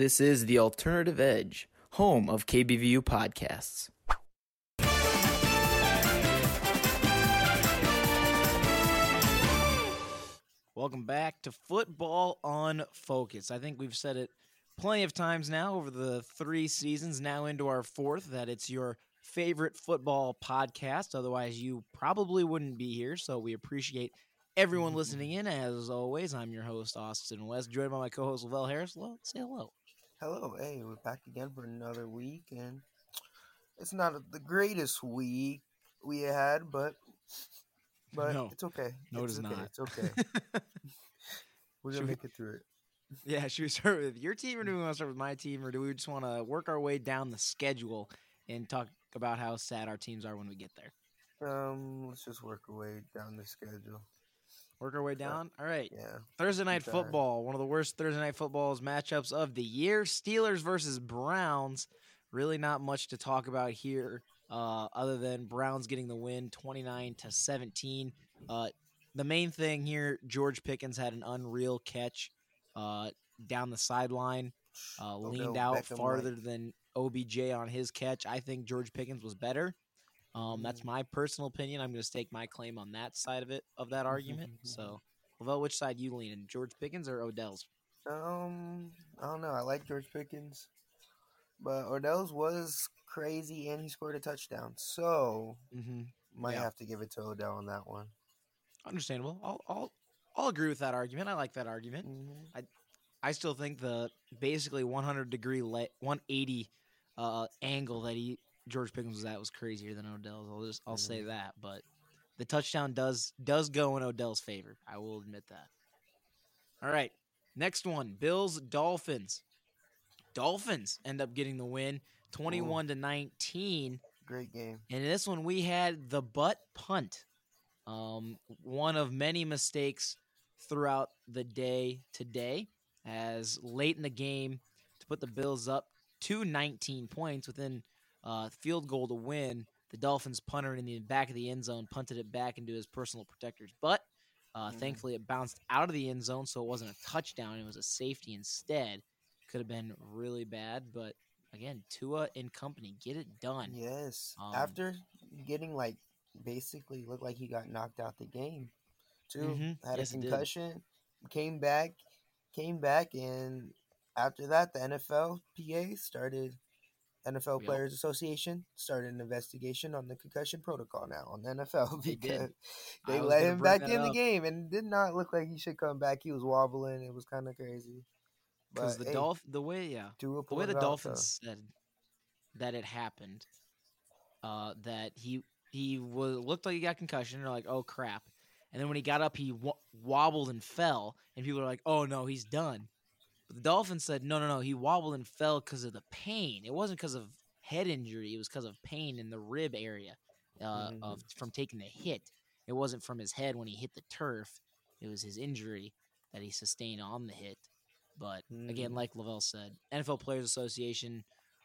This is the Alternative Edge, home of KBVU podcasts. Welcome back to Football on Focus. I think we've said it plenty of times now over the three seasons, now into our fourth, that it's your favorite football podcast. Otherwise, you probably wouldn't be here. So we appreciate everyone listening in. As always, I'm your host, Austin West, joined by my co host, Lavelle Harris. Hello, say hello. Hello. Hey, we're back again for another week. And it's not the greatest week we had, but. But No. it's okay. No, it it's okay. not. It's okay. We're Should gonna we- make it through it. Yeah, should we start with your team or do we want to start with my team or do we just want to work our way down the schedule and talk about how sad our teams are when we get there? Um, let's just work our way down the schedule. Work our way down? All right. Yeah. Thursday night football, one of the worst Thursday night footballs matchups of the year. Steelers versus Browns. Really not much to talk about here, uh, other than Browns getting the win, twenty nine to seventeen. Uh, the main thing here, George Pickens had an unreal catch uh, down the sideline, uh, leaned out farther than OBJ on his catch. I think George Pickens was better. Um, that's Mm. my personal opinion. I'm going to stake my claim on that side of it of that argument. So, Lavelle, which side you leaning? George Pickens or Odell's? Um, I don't know. I like George Pickens, but Odell's was crazy and he scored a touchdown. So Mm-hmm. might Yeah. have to give it to Odell on that one. Understandable. I'll, I'll I'll agree with that argument. I like that argument. Mhm. I still think the basically 100 degree le- 180 uh, angle that he George Pickens was at was crazier than Odell's. I'll just I'll say that, but the touchdown does does go in Odell's favor. I will admit that. All right, next one: Bills Dolphins. Dolphins end up getting the win, 21 to 19. Great game. And in this one, we had the butt punt. Um, one of many mistakes throughout the day today, as late in the game to put the Bills up to 19 points within uh, field goal to win. The Dolphins punter in the back of the end zone punted it back into his personal protector's butt. Uh, Mhm. Thankfully, it bounced out of the end zone, so it wasn't a touchdown. It was a safety instead. Could have been really bad, but again, Tua and company get it done. Yes. Um, After getting like basically looked like he got knocked out the game, too. Mhm. Had Yes, a concussion, came back, came back, and after that, the NFL PA started. NFL Yep. Players Association started an investigation on the concussion protocol now on the NFL because I they let him back in the game and did not look like he should come back. He was wobbling. It was kind of crazy. because the hey, Dolph the way yeah the way the Dolphins said that it happened, uh, that he he was looked like he got concussion. They're like, oh crap, and then when he got up, he wo- wobbled and fell, and people are like, oh no, he's done. But the Dolphins said, no, no, no, he wobbled and fell because of the pain. It wasn't because of head injury. It was because of pain in the rib area uh, Mhm. of from taking the hit. It wasn't from his head when he hit the turf. It was his injury that he sustained on the hit. But again, Mhm. like Lavelle said, NFL Players Association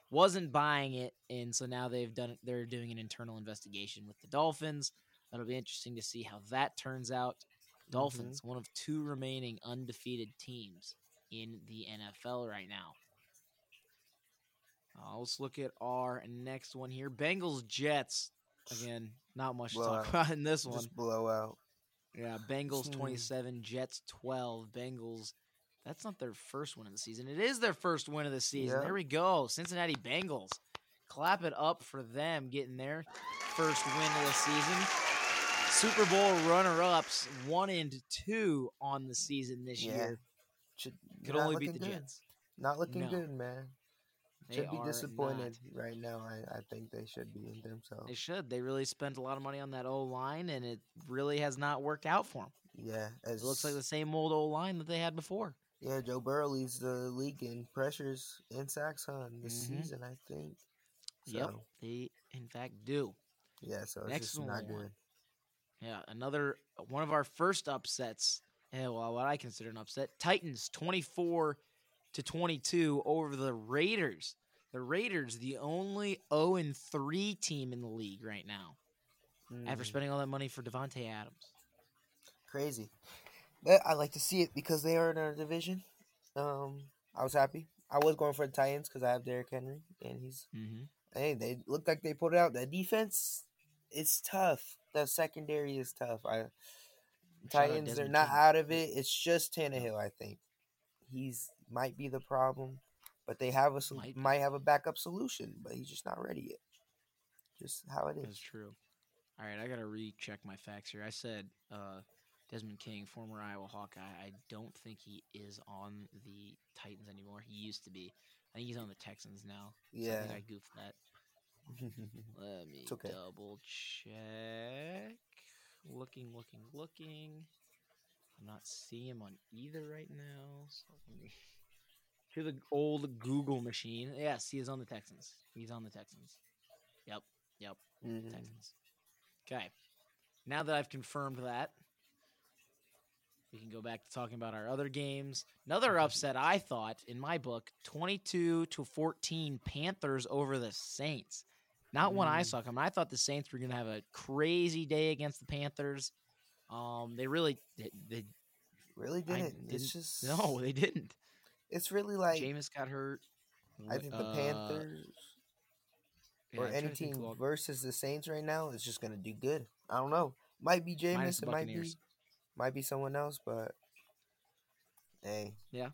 wasn't buying it, and so now they've done. They're doing an internal investigation with the Dolphins. That'll be interesting to see how that turns out. Dolphins, one of two remaining undefeated teams in the NFL right now. Uh, let's look at our next one here: Bengals Jets. Again, not much to talk Blowout. about in this one. just blowout. Yeah, Bengals Hmm. 27, Jets 12. Bengals, that's not their first win of the season. It is their first win of the season. Yeah. There we go. Cincinnati Bengals. Clap it up for them getting their first win of the season. Super Bowl runner ups, one and two on the season this Yeah. year. Should, Could only beat the looking good. Jets. Not looking No. good, man. They Should be disappointed not. right now. I, I think they should be in themselves. They should. They really spent a lot of money on that O line, and it really has not worked out for them. Yeah, as It looks like the same old O line that they had before. yeah. Joe Burrow leads the league in pressures and sacks, on This Mhm. season, I think. Yep, they in fact do. Yeah, so it's Next just not one. good. Yeah, another one of our first upsets. Yeah, well, what I consider an upset: Titans twenty-four to twenty-two over the Raiders. The Raiders, the only zero and three team in the league right now, after Mm, spending all that money for Davante Adams. crazy. But I like to see it because they are in our division. Um, I was happy I was going for the Titans because I have Derrick Henry, and he's Mm-hmm. hey, they look like they put it out. The defense, it's tough. The secondary is tough. I Titans, they're not out of it. It's just Tannehill. I think he's might be the problem, but they have a Might might have a backup solution, but he's just not ready yet. Just how it is. That's true. All right, I gotta recheck my facts here. I said uh, Desmond King, former Iowa Hawkeye. I don't think he is on the Titans anymore. He used to be. I think he's on the Texans now. So I Yeah. think I goofed that. Let me okay. double check. Looking, looking, looking. I'm not seeing him on either right now. So me to the old Google machine. Yes, he is on the Texans. He's on the Texans. Yep, yep, Mhm. Texans. Okay. Now that I've confirmed that, we can go back to talking about our other games. Another upset, I thought, in my book, 22 to 14 Panthers over the Saints. Not one I Mm. saw coming. I thought the Saints were going to have a crazy day against the Panthers. Um, they really they, they Really didn't. It's didn't- just no, they didn't. It's really like Jameis got hurt. I think the Uh, Panthers yeah, or any to team versus the Saints right now is just gonna do good. I don't know. Might be Jameis. It might be might be someone else, but hey, Yeah.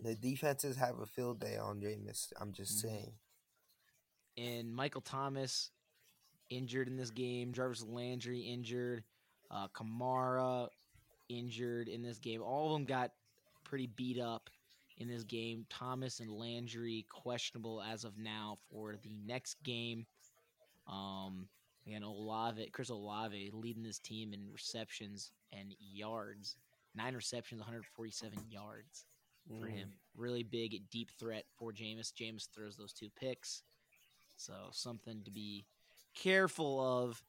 the defenses have a field day on Jameis. I'm just Mhm. saying. And Michael Thomas injured in this game. Jarvis Landry injured. Uh, Kamara injured in this game. All of them got pretty beat up in this game. Thomas and Landry questionable as of now for the next game. Um, and Olave, Chris Olave leading this team in receptions and yards. Nine receptions, 147 yards for Mm. him. Really big, deep threat for Jameis. Jameis throws those two picks. So something to be careful of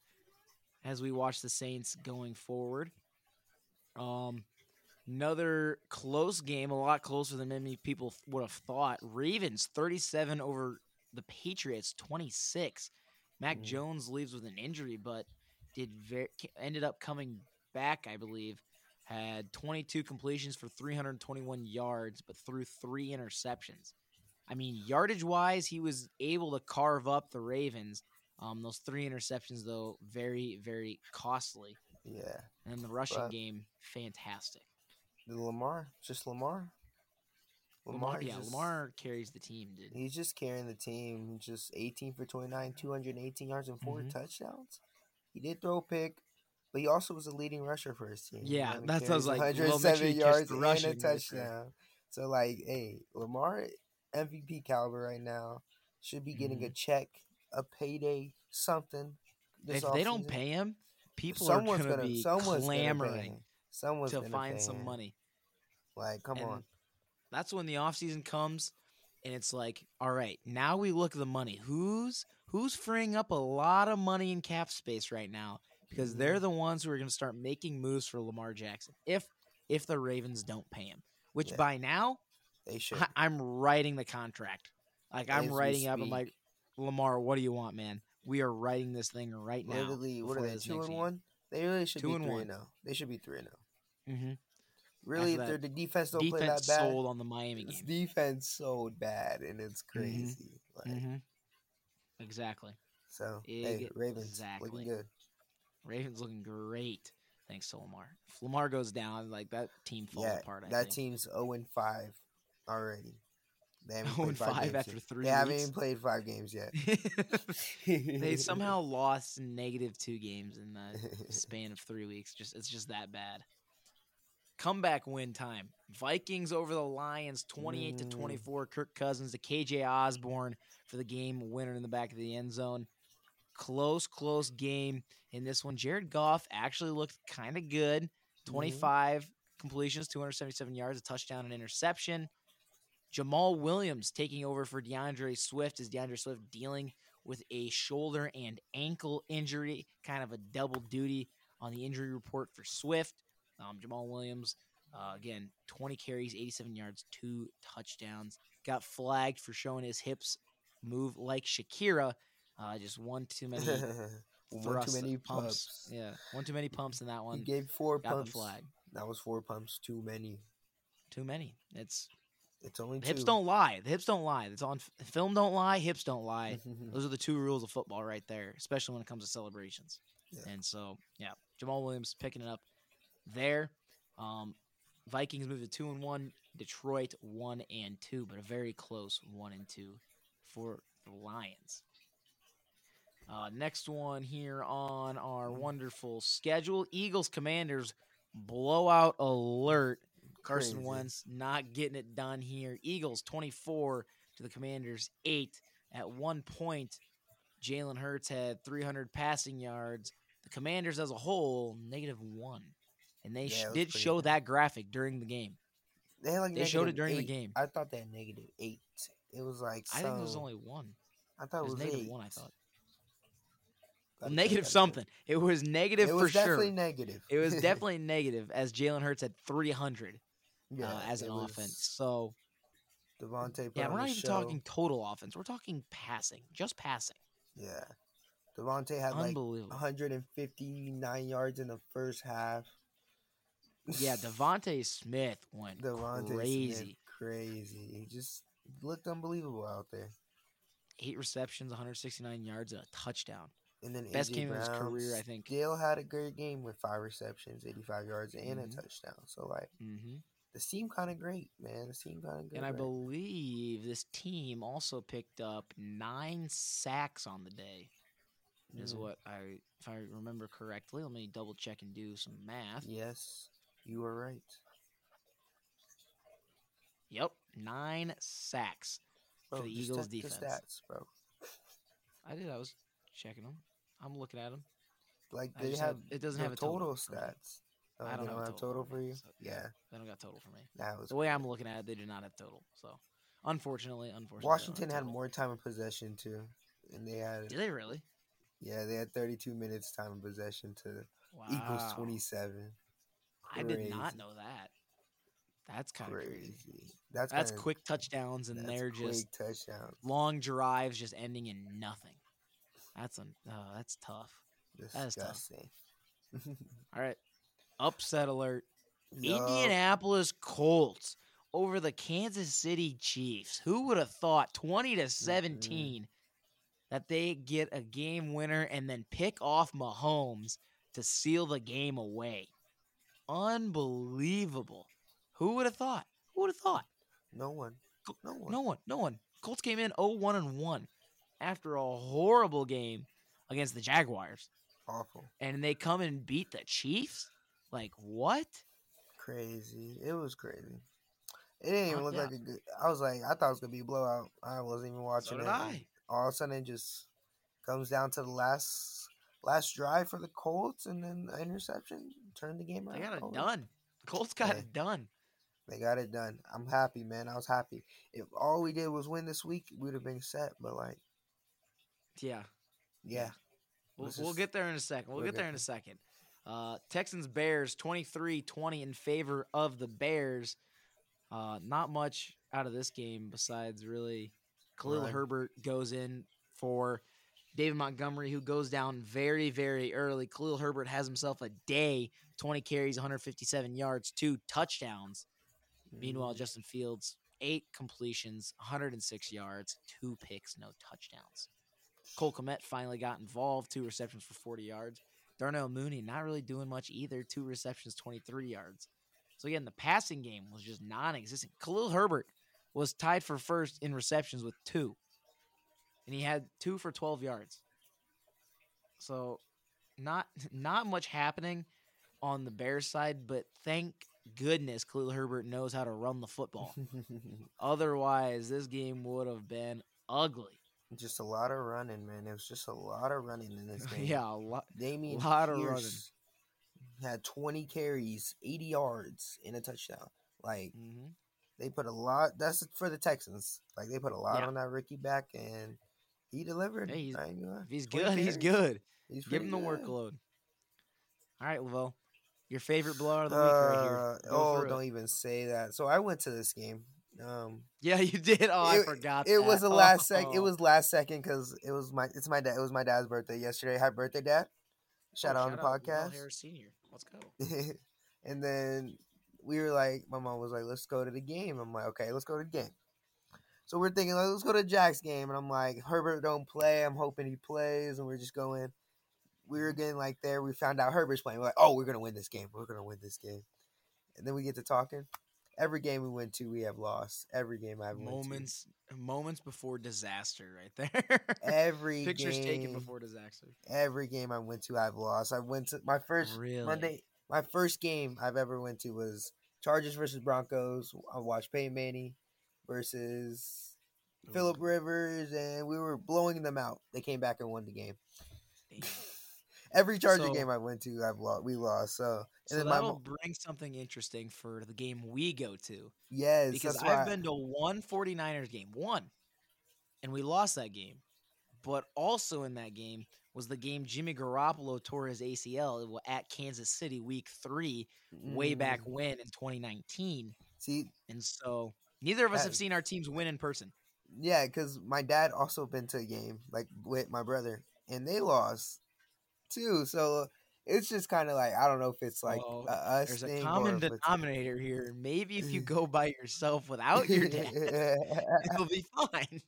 as we watch the Saints going forward. Um, another close game, a lot closer than many people would have thought. Ravens 37 over the Patriots 26. Mac Mm. Jones leaves with an injury, but did very ended up coming back, I believe. Had 22 completions for 321 yards, but threw three interceptions. I mean, yardage wise, he was able to carve up the Ravens. Um, those three interceptions, though, very, very costly. Yeah, And the rushing But- game, fantastic. the Lamar, just Lamar. Lamar, is yeah, just- Lamar carries the team, dude. He's just carrying the team. Just 18 for 29, 218 yards and 4 Mhm. touchdowns. He did throw a pick, but he also was a leading rusher for his team. Yeah, that's what I was like, well, sure 107 yards and a touchdown. So like, hey, Lamar MVP caliber right now should be getting a check, a payday, something. This Mm-hmm. If they don't pay him, people someone's are going to be clamoring. Someone's to find some him. money. Like, come And on. That's when the offseason comes and it's like, all right, now we look at the money. Who's who's freeing up a lot of money in cap space right now? Because Mm-hmm. they're the ones who are going to start making moves for Lamar Jackson if if the Ravens don't pay him. Which Yeah. by now They should. I, I'm writing the contract. Like I'm As writing up. I'm like, Lamar, what do you want, man? We are writing this thing right now. Literally, what are they? Two and one. They really should Two be and three one. and zero. They should be three and zero. Mm-hmm. Really, if the defense don't play that bad, sold on the Miami game. defense so bad, and it's crazy. Like, Mm-hmm. Exactly. So, hey, Ravens Exactly. looking good. Ravens looking great thanks to Lamar. If Lamar goes down, like that team falls yeah, apart. I that think. team's zero and five already. They haven't played five, 5 after three They haven't even played five games yet. they somehow lost negative two games in the span of three weeks. Just it's just that bad. Comeback win time. Vikings over the Lions, twenty-eight to Mm. twenty-four. Kirk Cousins to KJ Osborn for the game winner in the back of the end zone. Close, close game in this one. Jared Goff actually looked kind of good. 25 completions, 277 yards, a touchdown, and interception. Jamaal Williams taking over for D'Andre Swift as D'Andre Swift dealing with a shoulder and ankle injury, kind of a double duty on the injury report for Swift. Um, Jamaal Williams, uh, again, 20 carries, 87 yards, two touchdowns. Got flagged for showing his hips move like Shakira. Uh, just one too many one too many pumps. pumps. Yeah, one too many pumps in that one. He gave four Got pumps. the flag. That was four pumps too many. Too many. It's It's only two. hips don't lie. The hips don't lie. It's on film. Don't lie. Hips don't lie. Those are the two rules of football right there, especially when it comes to celebrations. Yeah. And so, yeah, Jamaal Williams picking it up there. Um, Vikings move to two and one. Detroit one and two, but a very close one and two for the Lions. Uh, next one here on our wonderful schedule: Eagles Commanders blowout alert. Carson Crazy. Wentz not getting it done here. Eagles 24 to the Commanders 8. At one point, Jalen Hurts had 300 passing yards. The Commanders as a whole, negative one. And they Yeah, it was did show bad. that graphic during the game. They like They showed it during the game. I thought they had negative eight. It was like I think it was only one. I thought It it was was, negative eight. one, I thought. Well, negative something. It was negative It for was definitely sure. negative. It was definitely negative as Jalen Hurts had 300 yeah, uh, as an offense. So, DeVonta. yeah, we're not even show. talking total offense. We're talking passing, just passing. Yeah, DeVonta had like 159 yards in the first half. Yeah, DeVonta Smith went DeVonta crazy. Smith, crazy. He just looked unbelievable out there. Eight receptions, 169 yards, and a touchdown. And then Best AJ game of his career, I think. Still had a great game with five receptions, 85 yards, and Mhm. a touchdown. So like, hmm the team kind of great, man. The team kind of good. And I right? believe this team also picked up nine sacks on the day. Is Mm. what I, if I remember correctly. Let me double check and do some math. Yes, you were right. Yep, nine sacks. Bro, the just Eagles check the defense. stats, bro. I did. I was checking them. I'm looking at them. Like they have, have- it doesn't have a total total for stats. Oh, I don't don't have total total for you. so- Yeah, They don't got total for me. that was The way great. I'm looking at it, they do not have total. So, unfortunately, unfortunately, Washington had more time of possession too, and they had Did they really? yeah they had 32 minutes time of possession to Wow. equals 27. I did not know that. That's kind of crazy. Crazy. That's That's kinda- quick touchdowns, and they're just touchdowns. long drives, just ending in nothing. That's un- oh, that's tough. That's tough. All right, upset alert. Yup. Indianapolis Colts over the Kansas City Chiefs. Who would have thought 20 to mm-hmm. 17 that they get a game winner and then pick off Mahomes to seal the game away? Unbelievable. Who would have thought? Who would have thought? No one. No one. No one. No one. Colts came in 0-1 and 1 after a horrible game against the Jaguars Awful. and they come and beat the Chiefs? Like what? Crazy. It was crazy. It didn't even look yeah. like a good. I was like, I thought it was gonna be a blowout. I wasn't even watching So did it. I. All of a sudden, it just comes down to the last last drive for the Colts, and then the interception turned the game around. They got it Oh, done. Colts got Yeah. it done. They got it done. I'm happy, man. I was happy. If all we did was win this week, we'd have been set. But like, Yeah. yeah, We'll, Let's we'll get there in a second. We'll, get there in a second. Uh, Texans Bears 23-20 in favor of the Bears. Uh, not much out of this game besides really Khalil Right. Herbert goes in for David Montgomery, who goes down very, very early. Khalil Herbert has himself a day 20 carries, 157 yards, two touchdowns. Meanwhile, Mm, Justin Fields, eight completions, 106 yards, two picks, no touchdowns. Cole Kmet finally got involved, two receptions for 40 yards. Darnell Mooney not really doing much either, two receptions, 23 yards. So again, the passing game was just non-existent. Khalil Herbert was tied for first in receptions with two, and he had two for 12 yards. So not not much happening on the Bears side, but thank goodness Khalil Herbert knows how to run the football. Otherwise, this game would have been ugly. Just a lot of running, man. It was just a lot of running in this game. yeah, a lot. Dameon lot of Pierce had 20 carries, 80 yards, and a touchdown. Like hmm they put a lot. That's for the Texans. Like they put a lot Yeah. on that rookie back, and he delivered. He's- I ain't gonna. If he's 20 good, he's good. He's Give him the good. workload. All right, Lavelle. Your favorite blowout of the week right here. Uh, Go oh, don't even say that. So I went to this game. Um, Yeah, you did. Oh, I forgot. it was the last sec. It Oh. was last second because it was my. It's my dad. It was my dad's birthday yesterday. Happy birthday, dad! Shout Oh, out on the podcast. Harris Senior. Let's go. and then we were like, my mom was like, let's go to the game. I'm like, okay, let's go to the game. So we're thinking, like, let's go to Jack's game, and I'm like, Herbert don't play. I'm hoping he plays, and we're just going. We were getting like there. We found out Herbert's playing. We're like, oh, we're gonna win this game. We're gonna win this game. And then we get to talking. Every game we went to, we have lost. Every game I've moments moments before disaster, right there. Every pictures game, taken before disaster. every game I went to, I've lost. I went to my first Really? Monday. My first game I've ever went to was Chargers versus Broncos. I watched Peyton Manning versus oh Philip Rivers, and we were blowing them out. They came back and won the game. Every Charger So- game I went to, I've lost. We lost. So, So and then that'll mo- bring something interesting for the game we go to. yes, because I've been to one 49ers game, one, and we lost that game. But also in that game was the game Jimmy Garoppolo tore his ACL at Kansas City week three, way back Mm, when in 2019. See, And so neither of us have seen our teams win in person. yeah, because my dad also been to a game like with my brother, and they lost too. So it's just kind of like I don't know if it's like Well, a us There's thing a common denominator here. Maybe if you go by yourself without your dad, it'll be fine.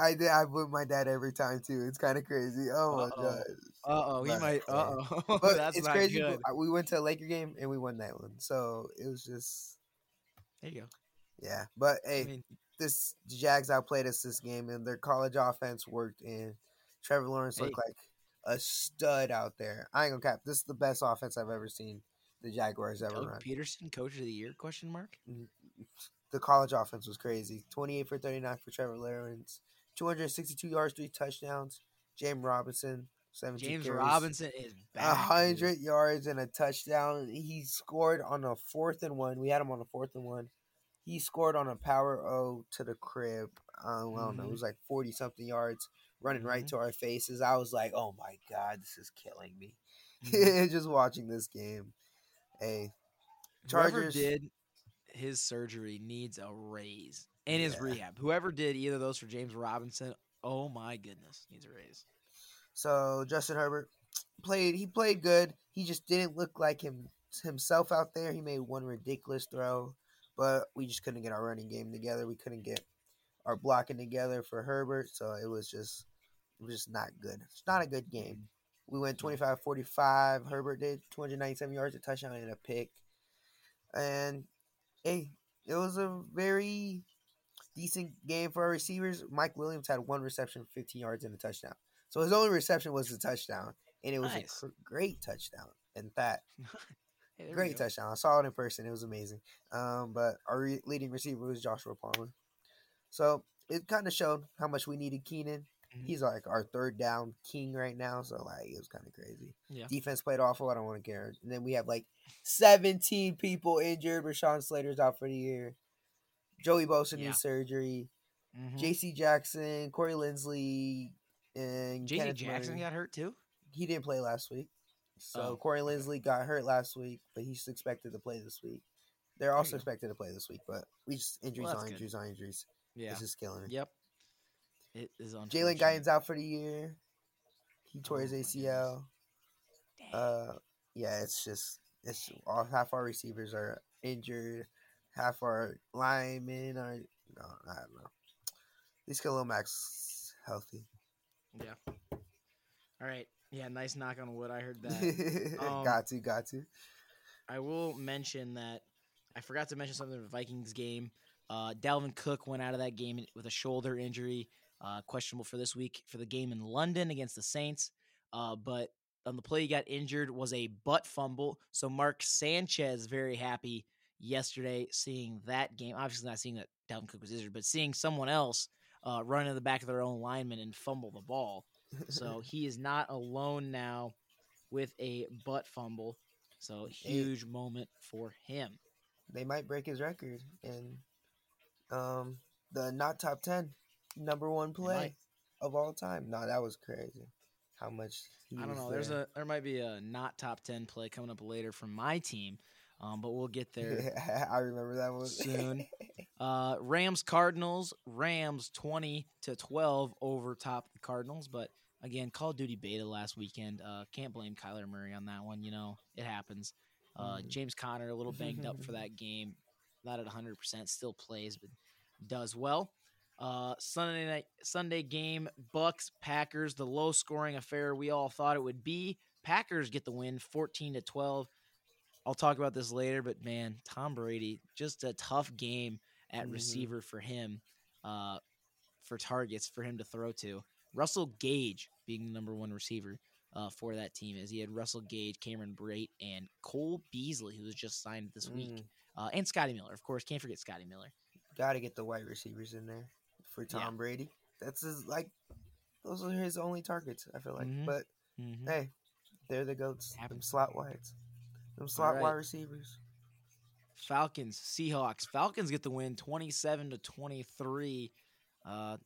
I did. I with my dad every time too. It's kind of crazy. Oh my Uh-oh. god! Uh oh, he might. Uh oh, But that's it's crazy. good. We went to a Laker game and we won that one. So it was just There you go. yeah. But hey, I mean, this Jags outplayed us this game, and their college offense worked. And Trevor Lawrence looked like a stud out there. I ain't gonna cap. This is the best offense I've ever seen the Jaguars ever Doug run. Pederson, coach of the year? Question mark. The college offense was crazy. Twenty eight for thirty nine for Trevor Lawrence, two hundred sixty two yards, three touchdowns. James Robinson, seventeen James carries. Robinson is back. A hundred yards and a touchdown. He scored on a fourth and one. We had him on a fourth and one. He scored on a power O to the crib. Um, I don't know. It Mhm. was like forty something yards, running right Mhm. to our faces. I was like, "Oh my god, this is killing me." Mhm. Just watching this game. Hey, Whoever did his surgery needs a raise in his Yeah. rehab. Whoever did either of those for James Robinson, oh my goodness, needs a raise. So Justin Herbert played. He played good. He just didn't look like him himself out there. He made one ridiculous throw, but we just couldn't get our running game together. We couldn't get our blocking together for Herbert. So it was just it was just not good. It's not a good game. We went 25-45. Herbert did 297 yards, a touchdown, and a pick. And hey, it was a very decent game for our receivers. Mike Williams had one reception, 15 yards, and a touchdown. So his only reception was a touchdown, and it was Nice. a cr- great touchdown. And that Hey, great touchdown. I saw it in person. It was amazing. Um, but our re- leading receiver was Joshua Palmer. So it kind of showed how much we needed Keenan. Mhm. He's like our third down king right now. So like it was kind of crazy. Yeah. Defense played awful. I don't want to care. And then we have like 17 people injured. Rashawn Slater's out for the year. Joey Bosa Yeah. needs surgery. Mhm. J.C. Jackson, Corey Linsley, and JC Jackson Murray. got hurt too. He didn't play last week. So Oh, Corey. Linsley got hurt last week, but he's expected to play this week. They're also expected to play this week, but we just injuries Well, on good. injuries on injuries. Yeah. this is killing it. Yep. It is on. Jalen Guyton's out for the year. He tore his Oh, my goodness. ACL. Uh, yeah, it's just it's all half our receivers are injured, half our linemen are. No, I don't know. At These Khalil Mack healthy. yeah. All right. Yeah. Nice knock on wood. I heard that. Um, got to, got to. I will mention that I forgot to mention something in the Vikings game. Uh, Dalvin Cook went out of that game with a shoulder injury, uh, questionable for this week for the game in London against the Saints. Uh, but on the play he got injured was a butt fumble. So Mark Sanchez very happy yesterday seeing that game. Obviously not seeing that Dalvin Cook was injured, but seeing someone else uh, run in the back of their own lineman and fumble the ball. So he is not alone now with a butt fumble. So huge moment for him. they might break his record and um the not top 10 number one play of all time no that was crazy how much he I don't know. There's a there might be a not top ten play coming up later from my team, um, but we'll get there i remember that one soon. Uh, Rams Cardinals Rams twenty to twelve over top the Cardinals, but again Call of Duty beta last weekend. Uh, can't blame Kyler Murray on that one. You know it happens. Uh, Mm. James Conner a little banged up for that game, not at 100 percent, still plays but does well. Uh, Sunday night Sunday game Bucks Packers the low scoring affair we all thought it would be. Packers get the win 14 to 12. I'll talk about this later, but man, Tom Brady just a tough game at Mhm. receiver for him, uh, for targets for him to throw to. Russell Gage being the number one receiver uh, for that team, as he had Russell Gage, Cameron Brate, and Cole Beasley, who was just signed this week, Mm. uh, and Scotty Miller, of course. Can't forget Scotty Miller. Got to get the wide receivers in there for Tom Yeah. Brady. That's his like. Those are his only targets. I feel like, Mhm. but Mhm. hey, they're the goats. Them slot wides. Them slot right. wide receivers. Falcons, Seahawks. Falcons get the win, twenty-seven to twenty-three. Uh,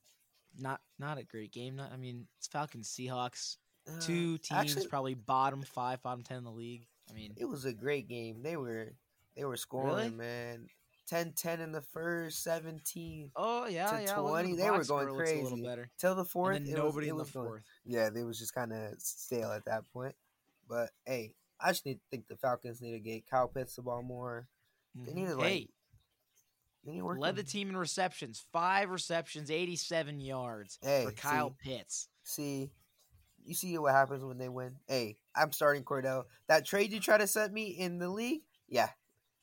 not not a great game. Not, I mean, it's Falcons, Seahawks. Uh, Two teams, actually- probably bottom five, bottom ten in the league. I mean, It was a great game. They were they were scoring, Really? man. 10-10 in the first, 17 oh yeah, to yeah. 20, the they were going looks A little crazy. better. till the fourth. it was- nobody in the was going- fourth. Yeah, they was just kind of stale at that point. But hey, I just need, think the Falcons need to get Kyle Pitts the ball more. They need mm-hmm. to like hey, they need to led the team in receptions, five receptions, eighty-seven yards Hey, for Kyle see, Pitts. see, you see what happens when they win. Hey, I'm starting Cordell. That trade you try to set me in the league, yeah,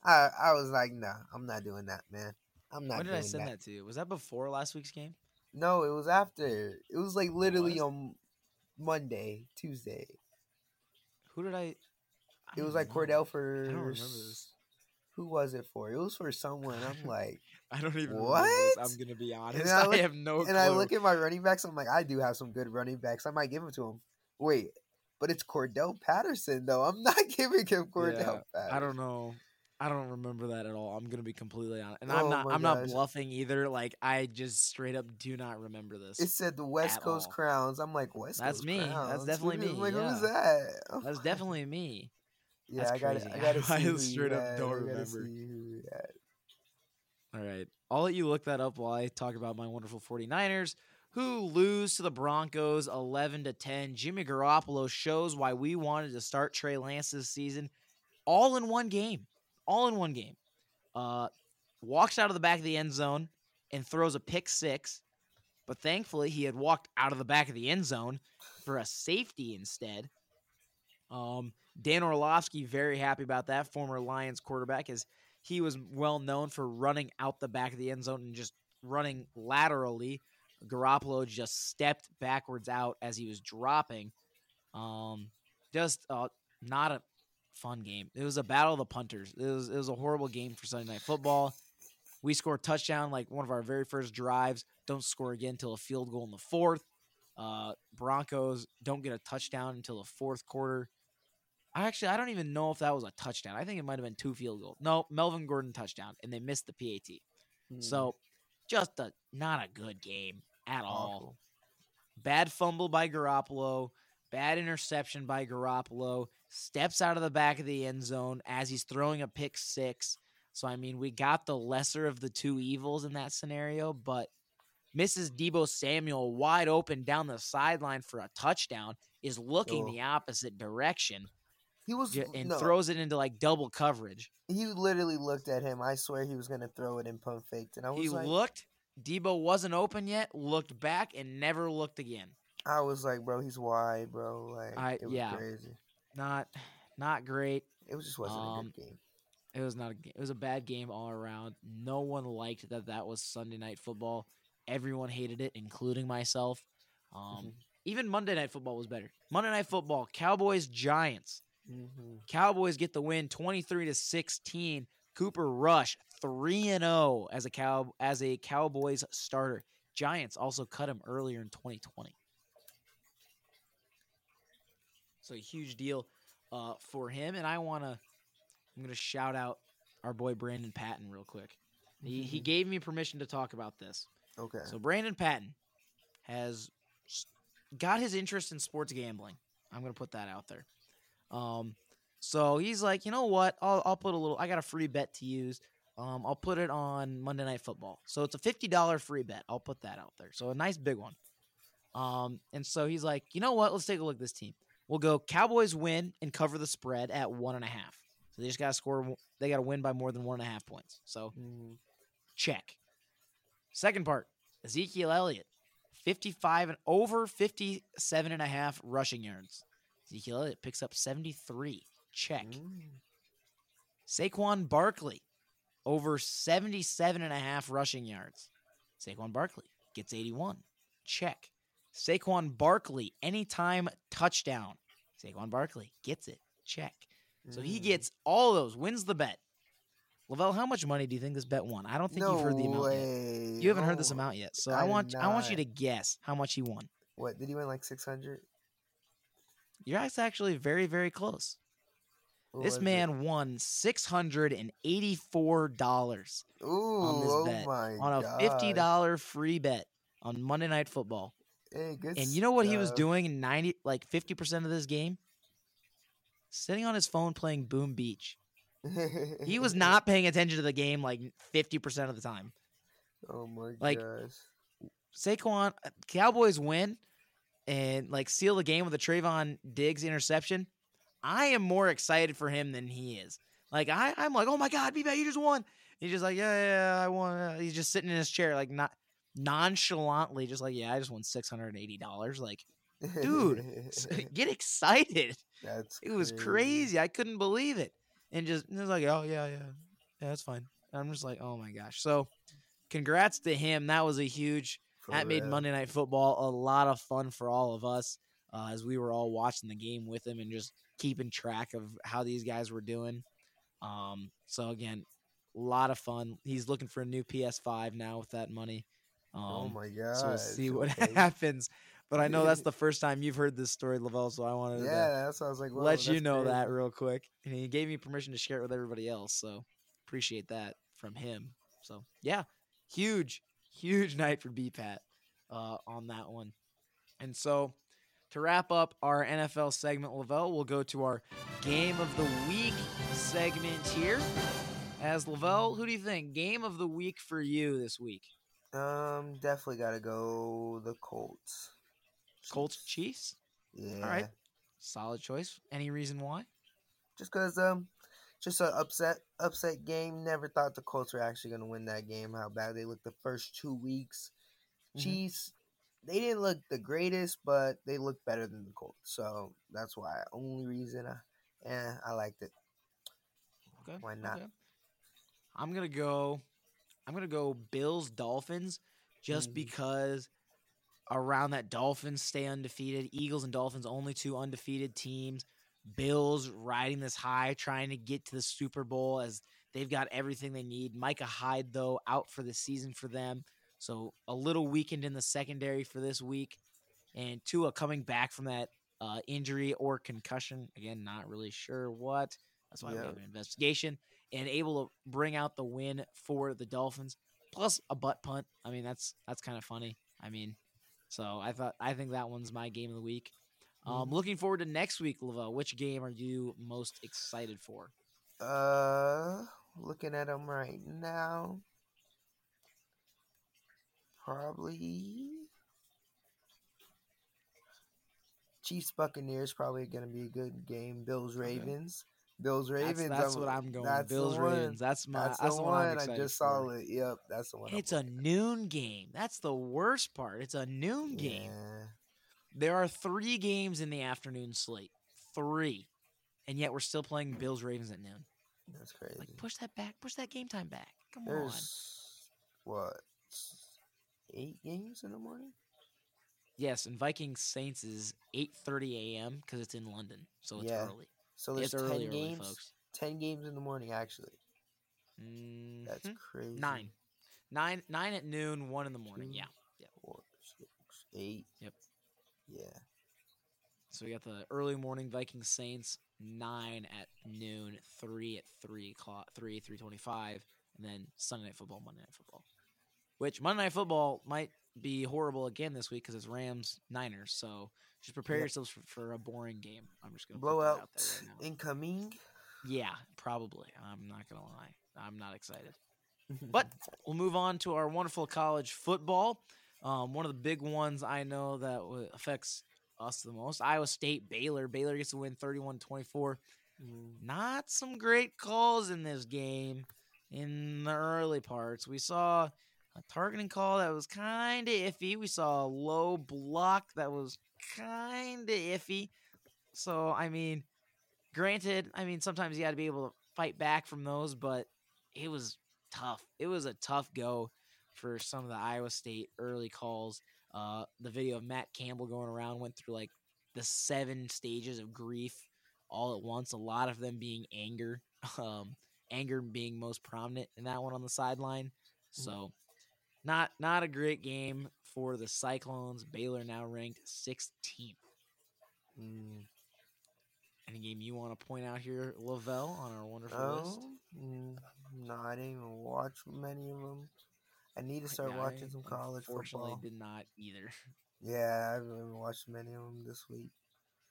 I I was like, nah, I'm not doing that, man. I'm not. When did I send that. to you? Was that before last week's game? No, it was after. It was like literally was? on Monday, Tuesday. Who did I? I It was like know. Cordell for. I don't remember this. Who was it for? It was for someone. I'm like, I don't even. What? I'm gonna be honest. I I, have no and clue. I look at my running backs. I'm like, I do have some good running backs. I might give them to him. Wait, but it's Cordell Patterson though. I'm not giving him Cordell Yeah, Patterson. I don't know. I don't remember that at all. I'm gonna be completely honest, and Oh I'm not. I'm not bluffing either. Like I just straight up do not remember this. It said the West Coast all. Crowns. I'm like West Coast. That's Coast me. That's definitely me, Like who's that? I'm That's like- definitely me. Yeah, that's I got. I got to see I straight up had. don't remember. see who you had. All right. I'll let you look that up while I talk about my wonderful 49ers who lose to the Broncos 11 to 10. Jimmy Garoppolo shows why we wanted to start Trey Lance this season all in one game. All in one game. Uh walks out of the back of the end zone and throws a pick 6. But thankfully he had walked out of the back of the end zone for a safety instead. Um Dan Orlovsky very happy about that former Lions quarterback as he was well known for running out the back of the end zone and just running laterally. Garoppolo just stepped backwards out as he was dropping. Um, just uh, not a fun game. It was a battle of the punters. It was it was a horrible game for Sunday Night Football. We scored touchdown like one of our very first drives. Don't score again until a field goal in the fourth. Uh, Broncos don't get a touchdown until the fourth quarter. I actually I don't even know if that was a touchdown. I think it might have been two field goals. No, Melvin Gordon touchdown, and they missed the PAT. Hmm, So just a not a good game at all. awful. Bad fumble by Garoppolo. Bad interception by Garoppolo. Steps out of the back of the end zone as he's throwing a pick six. So I mean, we got the lesser of the two evils in that scenario, but misses Deebo Samuel wide open down the sideline for a touchdown. Is looking Oh. the opposite direction He was and no, throws it into like double coverage. He literally looked at him. I swear he was gonna throw it and pump faked, and I was He like, looked. Deebo wasn't open yet. Looked back and never looked again. I was like, bro, he's wide, bro. Like, I- it was yeah. crazy. Not, not great. It was just wasn't a Um, good game. It was not a. It was a bad game all around. No one liked that. That was Sunday night football. Everyone hated it, including myself. Um, Mhm. even Monday night football was better. Monday night football, Cowboys Giants. hmm Cowboys get the win, twenty three to sixteen. Cooper Rush three and zero as a cow as a Cowboys starter. Giants also cut him earlier in 2020. So a huge deal uh, for him, and I want to. I'm going to shout out our boy Brandon Patton real quick. He he gave me permission to talk about this. Okay. So Brandon Patton has got his interest in sports gambling. I'm gonna put that out there. Um, so he's like, you know what? I'll I'll put a little. I got a free bet to use. Um, I'll put it on Monday Night Football. So it's a fifty dollar free bet. I'll put that out there. So a nice big one. Um, and so he's like, you know what? Let's take a look at this team. We'll go Cowboys win and cover the spread at one and a half. So they just got to score. They got to win by more than one and a half points. So Mhm. check. Second part, Ezekiel Elliott, 55 and over 57 and a half rushing yards. Ezekiel Elliott picks up 73. Check. Mm. Saquon Barkley, over 77 and a half rushing yards. Saquon Barkley gets 81. Check. Saquon Barkley, anytime touchdown. Saquon Barkley gets it. Check. So he Mm. gets all those, wins the bet. Lavelle, how much money do you think this bet won? I don't think no you've heard the amount yet. You haven't heard this Oh, amount yet, so I I, want I want you to guess how much he won. What did he win? Like six hundred? You're actually very very close. This man won six hundred and eighty four dollars on this oh bet, my on a fifty dollar free bet on Monday Night Football. Hey, good And you know what he was doing in ninety like fifty percent of this game? Sitting on his phone playing Boom Beach. He was not paying attention to the game like fifty percent of the time. Oh my like, gosh. Saquon Cowboys win and like seal the game with a Trevon Diggs interception. I am more excited for him than he is. Like I, I'm like, oh my god, B-Bat, you just won. He's just like, yeah, yeah, I won. Uh, He's just sitting in his chair, like not nonchalantly, just like, yeah, I just won six hundred and eighty dollars. Like, dude, get excited. That's It was crazy. I couldn't believe it. And just it was like, oh yeah, yeah, yeah, that's fine. And I'm just like, oh my gosh. So, congrats to him. That was a huge For that made. Monday Night Football a lot of fun for all of us uh, as we were all watching the game with him and just keeping track of how these guys were doing. Um, so again, a lot of fun. He's looking for a new PS5 now with that money. Um, oh my god. so we'll see what happens. But I know that's the first time you've heard this story, Lavelle. So I wanted to Yeah, that's why I was like, let you know that real quick. And he gave me permission to share it with everybody else. So appreciate that from him. So yeah, huge, huge night for BPAT uh, on that one. And so to wrap up our NFL segment, Lavelle, we'll go to our game of the week segment here. As Lavelle, who do you think game of the week for you this week? Um, definitely gotta go the Colts. Colts Chiefs. Yeah. All right, solid choice. Any reason why? Just cause um, just an upset upset game. Never thought the Colts were actually gonna win that game. How bad they looked the first two weeks. Mhm. Chiefs, they didn't look the greatest, but they looked better than the Colts. So that's why only reason I, yeah, I liked it. Okay. Why not? okay. I'm gonna go. I'm gonna go Bills Dolphins, just Mhm. because around that Dolphins stay undefeated. Eagles and Dolphins only two undefeated teams. Bills riding this high, trying to get to the Super Bowl as they've got everything they need. Micah Hyde though out for the season for them, so a little weakened in the secondary for this week. And Tua coming back from that uh, injury or concussion again, not really sure what. That's why we Yeah. have an investigation and able to bring out the win for the Dolphins. Plus a butt punt. I mean, that's that's kind of funny. I mean, so I thought I think that one's my game of the week. Um, looking forward to next week, Lavelle. Which game are you most excited for? Uh, looking at them right now, probably Chiefs Buccaneers probably gonna be a good game. Bills Ravens, Bills Ravens. that's what I'm going. that's Bills. Ravens. That's my. That's, That's, the one I'm one. I just for. saw it. Yep, that's the one. I'm It's a looking noon game. That's the worst part. It's a noon game. Yeah. There are three games in the afternoon slate. Three. And yet we're still playing Bills Ravens at noon. That's crazy. Like push that back. Push that game time back. Come on. What eight games in the morning? Yes, and Vikings Saints is 8:30 a.m. because it's in London, so it's Yeah. early. So there's It's early, ten early, games. folks. Ten games in the morning, actually. That's Mhm. crazy. nine, nine, nine at noon, one in the morning. Two. Yeah. four, six, eight. Yep. Yeah. So we got the early morning Vikings Saints nine at noon, three at three o'clock, three three twenty five, and then Sunday night football, Monday night football. Which Monday night football might be horrible again this week because it's Rams Niners. So just prepare Yep. yourselves for, for a boring game. I'm just gonna Blowout out there right now. incoming. Yeah, probably. I'm not gonna lie. I'm not excited. But we'll move on to our wonderful college football. Um, one of the big ones I know that w- affects us the most Iowa State Baylor. Baylor gets to win 31 24. Mm. not some great calls in this game in the early parts. We saw a targeting call that was kind of iffy. We saw a low block that was kind of iffy. So, I mean, granted, I mean, sometimes you got to be able to fight back from those, but it was tough. It was a tough go for some of the Iowa State early calls. Uh, the video of Matt Campbell going around went through like the seven stages of grief all at once. A lot of them being anger, um, anger being most prominent in that one on the sideline. So, not not a great game for the Cyclones. Baylor now ranked 16th. Mm. Any game you want to point out here, Lavelle, on our wonderful list? Oh, mm, no, I didn't even watch many of them. I need to start Yeah, watching some college Unfortunately, football. did not either, Yeah, I haven't even watched many of them this week.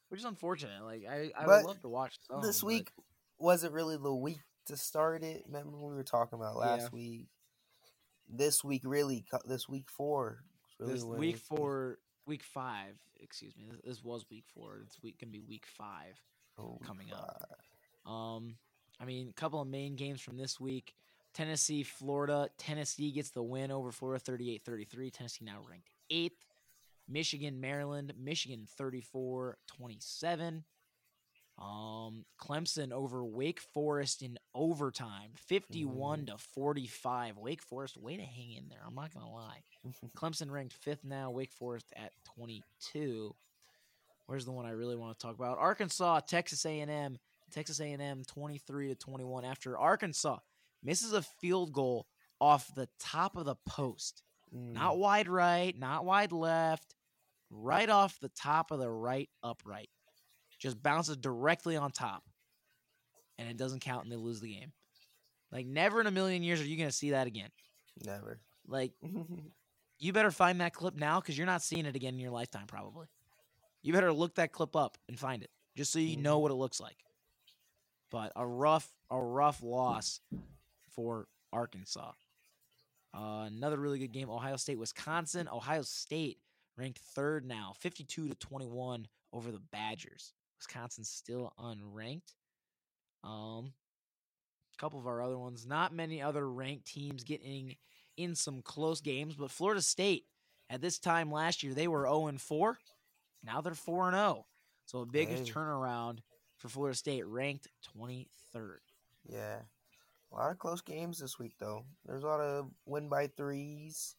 which is unfortunate. Like I, I But would love to watch some this but week wasn't really the week to start it. Remember we were talking about last Yeah. week. This week, really, this week four. Really this week four, week five. Excuse me. This, this was week four. It's week gonna be week five. oh, coming up. Um, I mean, a couple of main games from this week. Tennessee, Florida. Tennessee gets the win over Florida 38 33. Tennessee now ranked eighth. Michigan, Maryland. Michigan 34 27. Um, Clemson over Wake Forest in overtime, 51 to 45. Wake Forest, way to hang in there. I'm not going to lie. Clemson ranked fifth now. Wake Forest at 22. Where's the one I really want to talk about? Arkansas, Texas A&M. Texas A&M 23 to 21 after Arkansas misses a field goal off the top of the post. Mm, Not wide right, not wide left, right off the top of the right upright. Just bounces directly on top. And it doesn't count and they lose the game. Like never in a million years are you going to see that again. never. Like you better find that clip now cuz you're not seeing it again in your lifetime probably. You better look that clip up and find it just so you know what it looks like. But a rough a rough loss for Arkansas. Uh, another really good game, Ohio State, Wisconsin. Ohio State ranked third now, 52 to 21 over the Badgers. Wisconsin's still unranked. Um, a couple of our other ones, not many other ranked teams getting in some close games, but Florida State at this time last year they were 0 and 4. Now they're 4 and 0. So a big Hey. turnaround for Florida State, ranked 23rd. Yeah. A lot of close games this week, though. There's a lot of win by 3s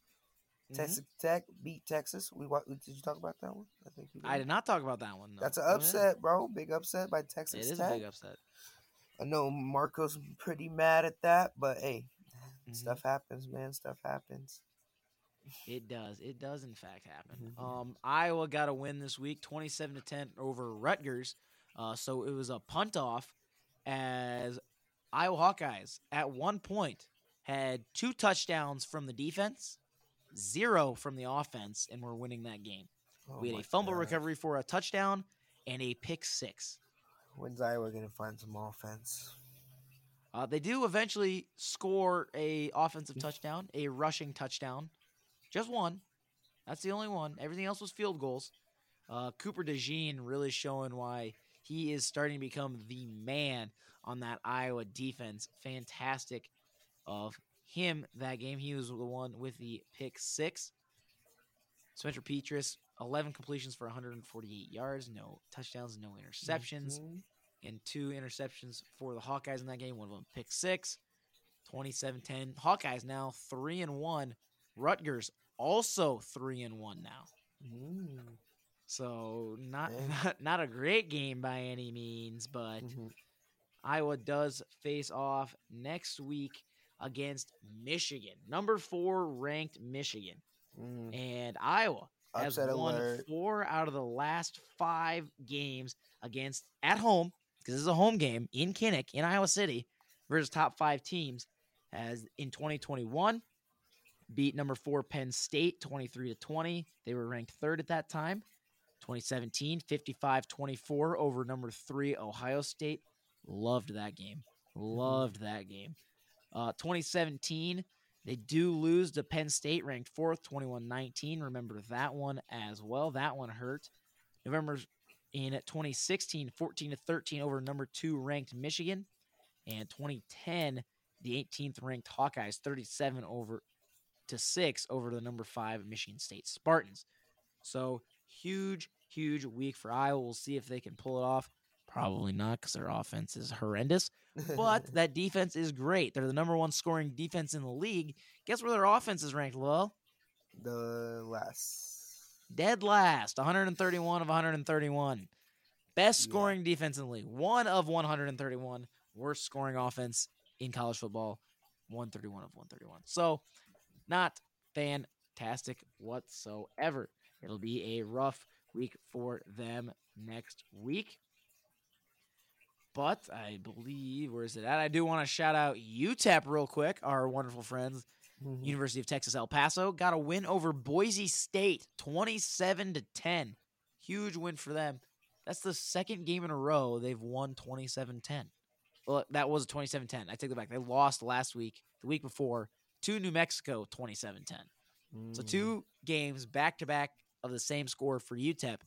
Texas Tech beat Texas. We Did you talk about that one? I think did. I did not talk about that one. No. That's an upset, bro. Big upset by Texas It is Tech. a big upset. I know Marco's pretty mad at that, but hey, Mhm. stuff happens, man. Stuff happens. It does. It does in fact happen. Mhm. Um, Iowa got a win this week, twenty-seven to ten over Rutgers. Uh, so it was a punt off as Iowa Hawkeyes at one point had two touchdowns from the defense, zero from the offense, and we're winning that game. Oh we had a fumble God. recovery for a touchdown and a pick six. When's Iowa gonna find some offense? Uh, they do eventually score a offensive touchdown, a rushing touchdown, just one. That's the only one. Everything else was field goals. Uh, Cooper DeJean really showing why he is starting to become the man on that Iowa defense. Fantastic of him that game. He was the one with the pick six. Spencer Petras, 11 completions for 148 yards, no touchdowns, no interceptions Mhm. and two interceptions for the Hawkeyes in that game. One of them pick six. 27-10. Hawkeyes now three and one. Rutgers also three and one now. Mm. So not Yeah. not, not a great game by any means, but Mhm. Iowa does face off next week against Michigan, number four ranked Michigan, Mm. and Iowa has Upset won alert. four out of the last five games against at home because this is a home game in Kinnick in Iowa City versus top five teams. As in 2021, beat number four Penn State 23 to 20. They were ranked third at that time. 2017, 55 24 over number three Ohio State. Loved that game. Loved that game. Uh, 2017, they do lose to Penn State, ranked fourth, 21 19. Remember that one as well. That one hurt. November In 2016, 14 to 13 over number two ranked Michigan, and 2010, the 18th ranked Hawkeyes, 37 over to six over the number five Michigan State Spartans. So huge, huge week for Iowa. We'll see if they can pull it off. Probably not because their offense is horrendous, but that defense is great. They're the number one scoring defense in the league. Guess where their offense is ranked, Lavelle? the last. Dead last, 131 of 131. Best Yeah. scoring defense in the league. One of 131. Worst scoring offense in college football. 131 of 131. So, not fantastic whatsoever. It'll be a rough week for them next week. But I believe, where is it at? I do want to shout out UTEP real quick, our wonderful friends Mhm. University of Texas El Paso got a win over Boise State 27 to 10. Huge win for them. That's the second game in a row they've won 27-10. Well, that was 27-10. I take it back. They lost last week, the week before, to New Mexico 27-10. So Mm. two games back to back of the same score for UTEP,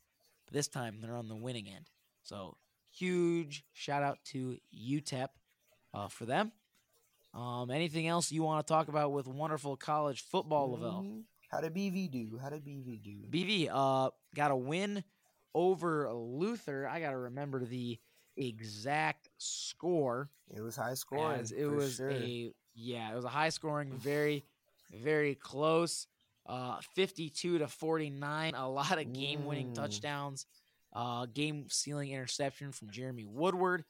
but this time they're on the winning end. So huge shout out to UTEP uh, for them. Um, anything else you want to talk about with wonderful college football, Lavelle? Mhm. How did BV do? How did BV do? BV uh, got a win over Luther. I got to remember the exact score. It was high scoring. it was sure. a yeah, it was a high scoring, very very close. Uh, 52 to 49, a lot of game winning Mm. touchdowns. Uh, game sealing interception from Jeremy Woodward.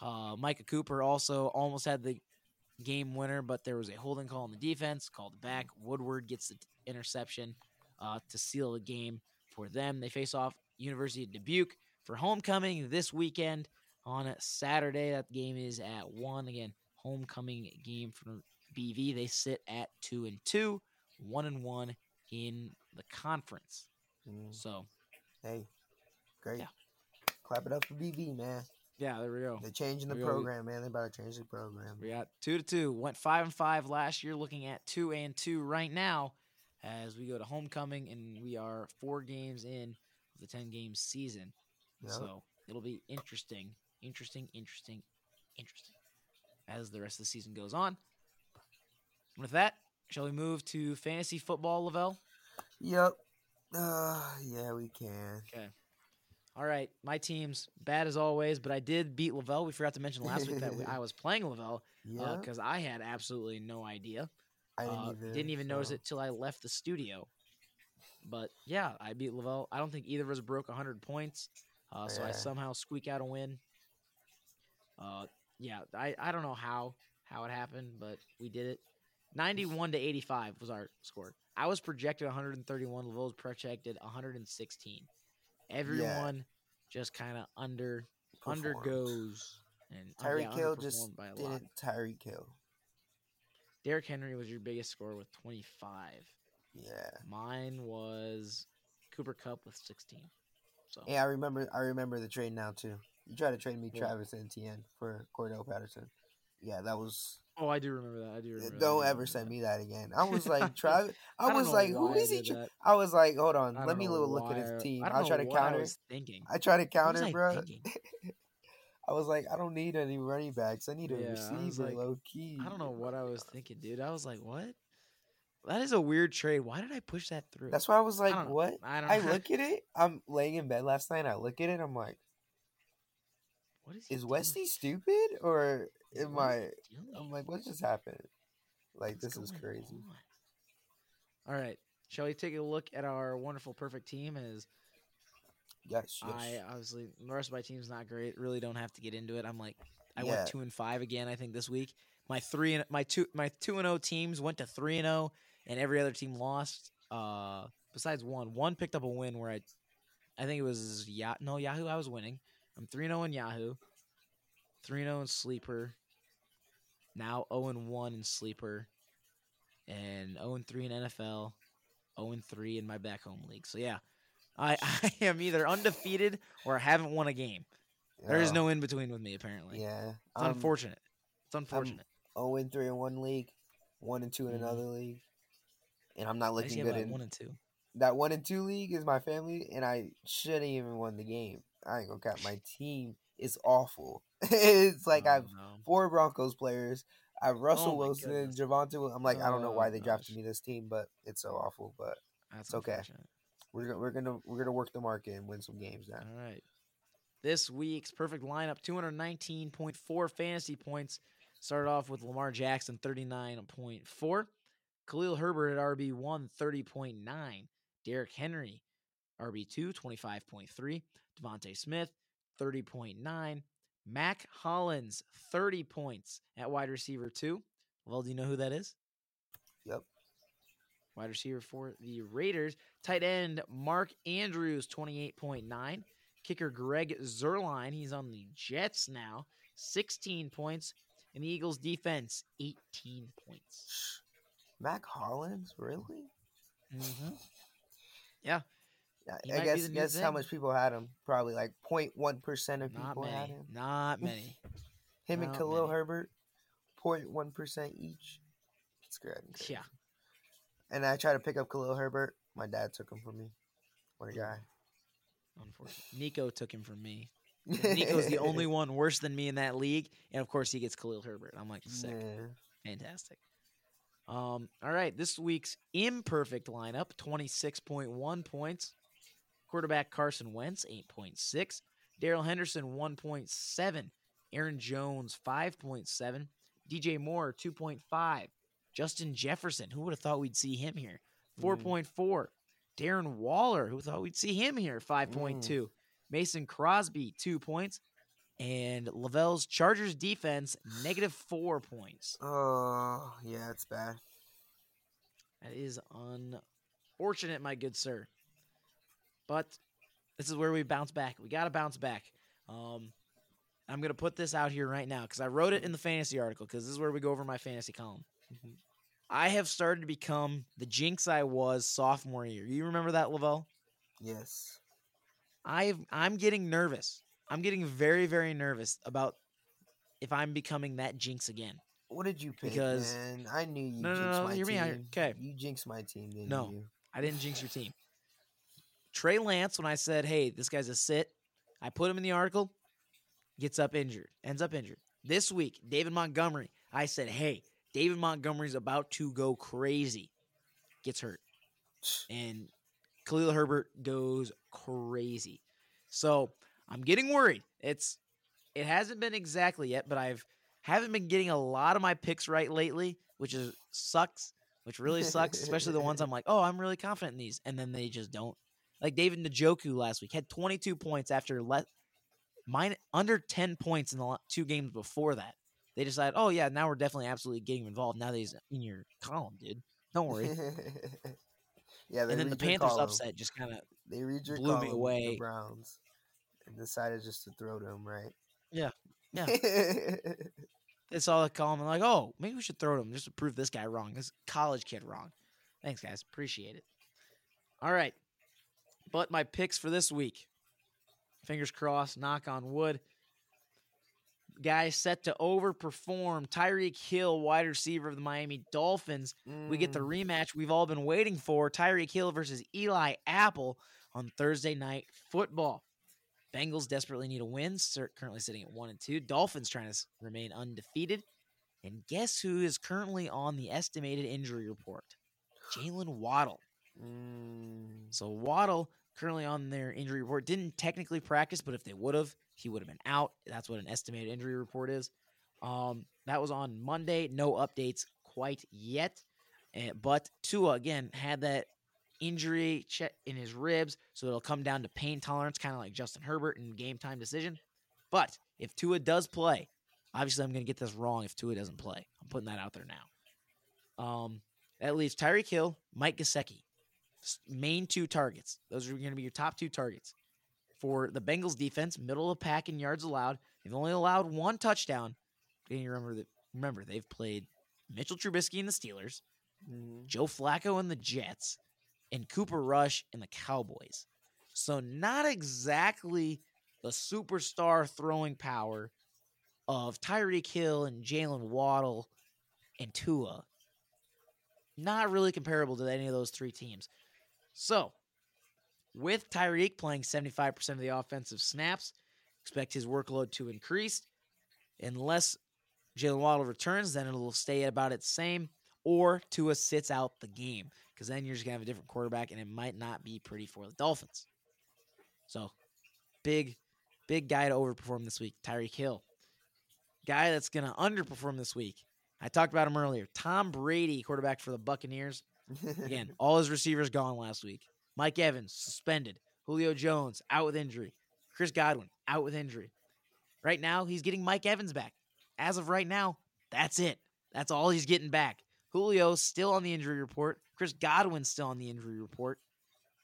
Uh, Micah Cooper also almost had the game winner, but there was a holding call on the defense called back. Woodward gets the interception uh, to seal the game for them. They face off University of Dubuque for homecoming this weekend on Saturday. That game is at one. Again, homecoming game for BV. They sit at two and two, one and one in the conference. Mm. So Hey, great. Yeah. Clap it up for BV, man. yeah, there we go. They're changing the program, man. They're about to change the program. We got two to two. Went five and five last year. Looking at two and two right now as we go to homecoming, and we are four games in of the ten game season. Yep. So it'll be interesting, interesting, interesting, interesting as the rest of the season goes on. With that, shall we move to fantasy football, Lavelle? Yep. Uh, yeah, we can. All right, my team's bad as always, but I did beat Lavelle. We forgot to mention last week that I was playing Lavelle Yeah. because I had absolutely no idea. I didn't Uh, even. didn't even notice it till I left the studio. But yeah, I beat Lavelle. I don't think either of us broke 100 points. Uh, so I somehow squeak out a win. Uh, yeah, I, I don't know how how it happened, but we did it. 91 to 85 was our score. I was projected 131. Lavelle was projected 116. Everyone just kind of under Performed. undergoes and uh, Tyreek yeah, Hill just by a didn't Tyreek Hill. Derrick Henry was your biggest score with 25. Yeah. Mine was Cooper Kupp with 16. So Yeah, I remember. I remember the trade now too. You tried to trade me Yeah. Travis Etienne for Cordarrelle Patterson. Yeah, that was. oh, I do remember that. I do eh, remember. I Don't do ever send me that again. I was like, Travis. I, don't was like, who I is he? tra- I was like, hold on, let me look at his team. I I'll try to counter. I was thinking. I try to counter, I bro. I was like, I don't need any running backs. I need a Yeah, receiver, like, low key. I don't know what I was thinking, dude. I was like, what? That is a weird trade. Why did I push that through? That's why I was like, don't what? I I look at it. I'm laying in bed last night. I look at it. I'm like, what is is doing? Wesley stupid or Is- am what I? is he doing? I'm like, what just happened? Like, What's this is crazy. on? All right. Shall we take a look at our wonderful perfect team? As Yes, yes. I obviously the rest of my team's not great. Really don't have to get into it. I'm like I Yeah. went two and five again. I think this week my three and my two my two and zero teams went to three and zero, and every other team lost. Uh, besides one, one picked up a win where I, I think it was yeah no Yahoo. I was winning. I'm three and zero in Yahoo, three and zero in sleeper. Now zero and one in sleeper, and zero and three in NFL, zero and three in my back home league. So yeah. I, I am either undefeated or I haven't won a game. There is Oh, no in between with me, apparently. Yeah. It's I'm unfortunate. It's unfortunate. 0 and 3 in one league, 1 and 2 in Mhm. another league. And I'm not looking good in one and two. that 1 and 2 league is my family and I shouldn't even won the game. I ain't gonna cap. My team is awful. it's like Oh, I've no. four Broncos players. I have oh Russell Oh Wilson and Javonte. I'm like, I don't know Oh, why they drafted me this team, but it's so awful. But That's it's okay. we're gonna we're gonna we're gonna work the market and win some games now. All right. This week's perfect lineup 219.4 fantasy points. Started off with Lamar Jackson 39.4. Khalil Herbert at RB1 30.9. Derrick Henry RB2 25.3. DeVonta Smith 30.9. Mack Hollins 30 points at wide receiver 2. Well, do you know who that is? Yep. Wide receiver for the Raiders. Tight end Mark Andrews, 28.9. Kicker Greg Zuerlein, he's on the Jets now, 16 points. And the Eagles defense, 18 points. Mack Hollins, really? Mm-hmm. Yeah, He I guess guess how much people had him. Probably like 0.1 percent of Not people had him. Not many. Him and Khalil many. Herbert, 0.1 percent each. It's good. Yeah. And I tried to pick up Khalil Herbert. My dad took him from me. What a guy. Unfortunately. Nico took him from me. Nico's the only one worse than me in that league. And of course, he gets Khalil Herbert. I'm like, sick. Yeah. Fantastic. Um, all right, this week's imperfect lineup 26.1 points. Quarterback Carson Wentz, 8.6. Darrell Henderson, 1.7. Aaron Jones, 5.7. DJ Moore, 2.5. Justin Jefferson, who would have thought we'd see him here? Mm. 4.4. Darren Waller, who thought we'd see him here? 5.2. Mm. Mason Crosby, two points. And Lavelle's Chargers defense, negative four points. Oh, yeah, it's bad. That is unfortunate, my good sir. But this is where we bounce back. We got to bounce back. Um, I'm going to put this out here right now because I wrote it in the fantasy article because this is where we go over my fantasy column. Mhm. I have started to become the jinx I was sophomore year. You remember that, Lavelle? Yes. I've I'm getting nervous. I'm getting very very nervous about if I'm becoming that jinx again. What did you pick, Because- man? I knew you No, no, jinxed no, my hear me team. out here. 'Kay. You jinxed my team, didn't No. you? I didn't jinx your team. Trey Lance, when I said, "Hey, this guy's a sit," I put him in the article. Gets up injured, ends up injured. This week, David Montgomery. I said, "Hey, David Montgomery's about to go crazy." Gets hurt, and Khalil Herbert goes crazy. So I'm getting worried. It's it hasn't been exactly yet, but I've haven't been getting a lot of my picks right lately, which is sucks. Which really sucks, especially the ones I'm like, oh, I'm really confident in these, and then they just don't. Like David Njoku last week had 22 points after let mine under 10 points in the two games before that. They decided, oh yeah, now we're definitely absolutely getting involved. Now that he's in your column, dude. Don't worry. yeah, and then the Panthers column. upset just kind of They read your blew me away. The Browns, and decided just to throw to him, right? Yeah, yeah. yeah. they saw the column and like, oh, maybe we should throw to him just to prove this guy wrong, this college kid wrong. Thanks, guys. Appreciate it. All right. But my picks for this week, fingers crossed, knock on wood. Guys set to overperform. Tyreek Hill, wide receiver of the Miami Dolphins. We get the Mm. rematch we've all been waiting for Tyreek Hill versus Eli Apple on Thursday night football. Bengals desperately need a win, currently sitting at 1 and 2. Dolphins trying to remain undefeated. And guess who is currently on the estimated injury report? Jaylen Waddle. Mm. So Waddle currently on their injury report didn't technically practice, but if they would have, he would have been out. That's what an estimated injury report is. Um, that was on Monday. No updates quite yet. Eh, but Tua again had that injury check in his ribs, so it'll come down to pain tolerance, kind of like Justin Herbert and game time decision. But if Tua does play, obviously I'm going to get this wrong if Tua doesn't play. I'm putting that out there now. Um, that leaves Tyreek Hill, Mike Gesicki, s- main two targets. Those are going to be your top two targets for the Bengals defense. Middle of the pack in yards allowed. They've only allowed one touchdown. And you remember that? Remember they've played Mitchell Trubisky and the Steelers, Mhm. Joe Flacco and the Jets, and Cooper Rush and the Cowboys. So not exactly the superstar throwing power of Tyreek Hill and Jaylen Waddle and Tua. Not really comparable to any of those three teams. So with Tyreek playing 75% of the offensive snaps, expect his workload to increase. Unless Jaylen Waddle returns, then it'll stay at about its same, or Tua sits out the game, because then you're just to have a different quarterback, and it might not be pretty for the Dolphins. So, big, big guy to overperform this week, Tyreek Hill. Guy that's to underperform this week. I talked about him earlier. Tom Brady, quarterback for the Buccaneers. Again, all his receivers gone last week. Mike Evans suspended. Julio Jones out with injury. Chris Godwin out with injury. Right now, he's getting Mike Evans back. As of right now, that's it. That's all he's getting back. Julio still on the injury report. Chris Godwin still on the injury report.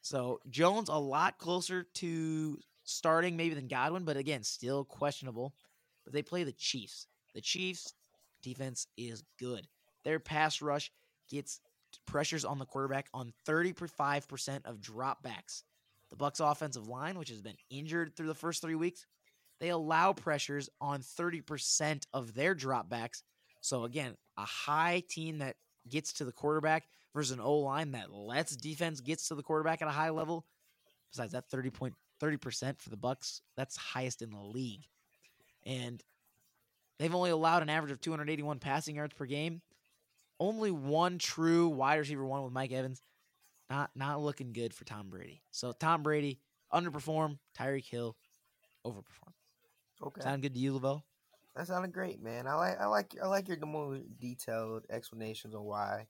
So Jones a lot closer to starting maybe than Godwin, but again, still questionable. But they play the Chiefs. The Chiefs defense is good. Their pass rush gets pressures on the quarterback on 35% of dropbacks. The Bucs offensive line, which has been injured through the first 3 weeks, they allow pressures on 30% of their dropbacks. So again, a high team that gets to the quarterback versus an O line that lets defense gets to the quarterback at a high level. Besides that 30 point 30% for the Bucs, that's highest in the league. And they've only allowed an average of 281 passing yards per game. Only one true wide receiver one with Mike Evans. Not not looking good for Tom Brady. So Tom Brady underperform, Tyreek Hill overperform. Okay. Sound good to you, Lavelle? That sounded great, man. I like I like I like your more detailed explanations on why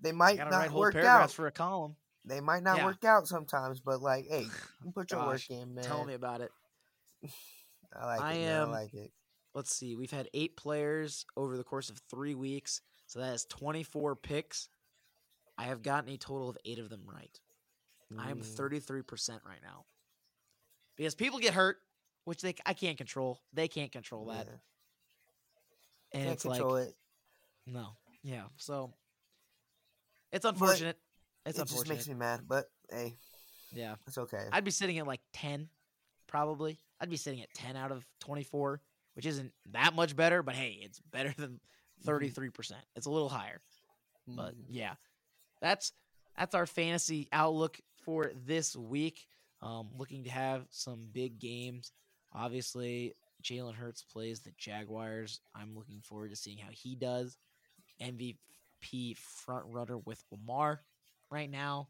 they might not work out. for a column. They might not Yeah. work out sometimes, but like, hey, you put your Gosh, work in, man. Tell me about it. I like I it. Man. I like it. Let's see. We've had eight players over the course of three weeks, so that is 24 picks. I have gotten a total of eight of them right. I am Mm, 33% right now. Because people get hurt, which they I can't control. They can't control that. yeah. And Can't it's control like it. no. Yeah. So it's unfortunate. It's unfortunate. it just makes me mad, but hey, yeah. it's okay. I'd be sitting at like 10 probably. I'd be sitting at 10 out of 24, which isn't that much better, but hey, it's better than 33%. It's a little higher. But Mhm. yeah, that's that's our fantasy outlook for this week. Um, looking to have some big games. Obviously, Jalen Hurts plays the Jaguars. I'm looking forward to seeing how he does. MVP front runner with Lamar right now,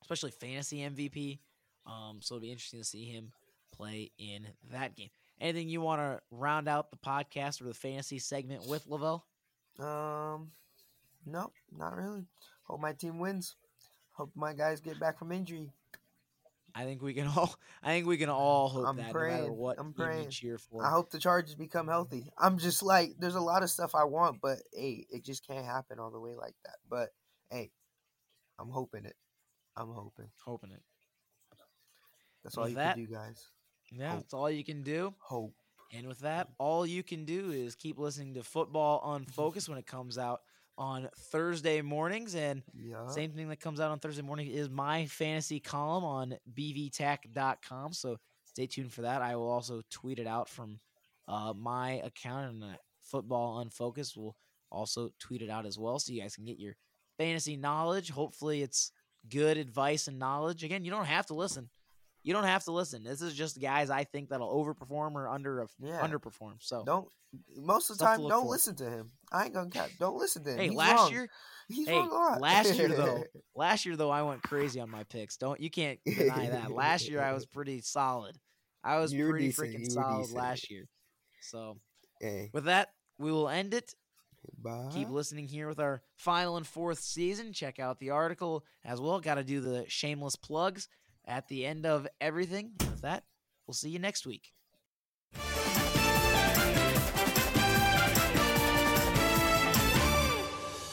especially fantasy MVP. Um, so it'll be interesting to see him play in that game. Anything you want to round out the podcast or the fantasy segment with, Lavelle? Um, no, not really. Hope my team wins. Hope my guys get back from injury. I think we can all. I think we can all hope I'm that, no matter what I'm praying. cheer for. I hope the Chargers become healthy. I'm just like, there's a lot of stuff I want, but hey, it just can't happen all the way like that. But hey, I'm hoping it. I'm hoping. Hoping it. That's With all you that- can do, guys. Yeah, that's all you can do. Hope. And with that, all you can do is keep listening to Football UNfocused when it comes out on Thursday mornings. And Yeah. same thing that comes out on Thursday morning is my fantasy column on bvtac.com. So stay tuned for that. I will also tweet it out from uh, my account, and Football Unfocused will also tweet it out as well. So you guys can get your fantasy knowledge. Hopefully, it's good advice and knowledge. Again, you don't have to listen. You don't have to listen. This is just guys I think that'll overperform or under uh, Yeah. underperform. So Don't. Most of the time, don't for. listen to him. I ain't gonna cap. Don't listen to him. hey, He's last wrong. year, He's hey, wrong a lot. last year though, last year though, I went crazy on my picks. Don't you can't deny that. Last year I was pretty solid. I was You were pretty decent, freaking you were solid decent. last year. So hey, with that, we will end it. bye. Keep listening here with our final and fourth season. Check out the article as well. Got to do the shameless plugs at the end of everything. With that, we'll see you next week.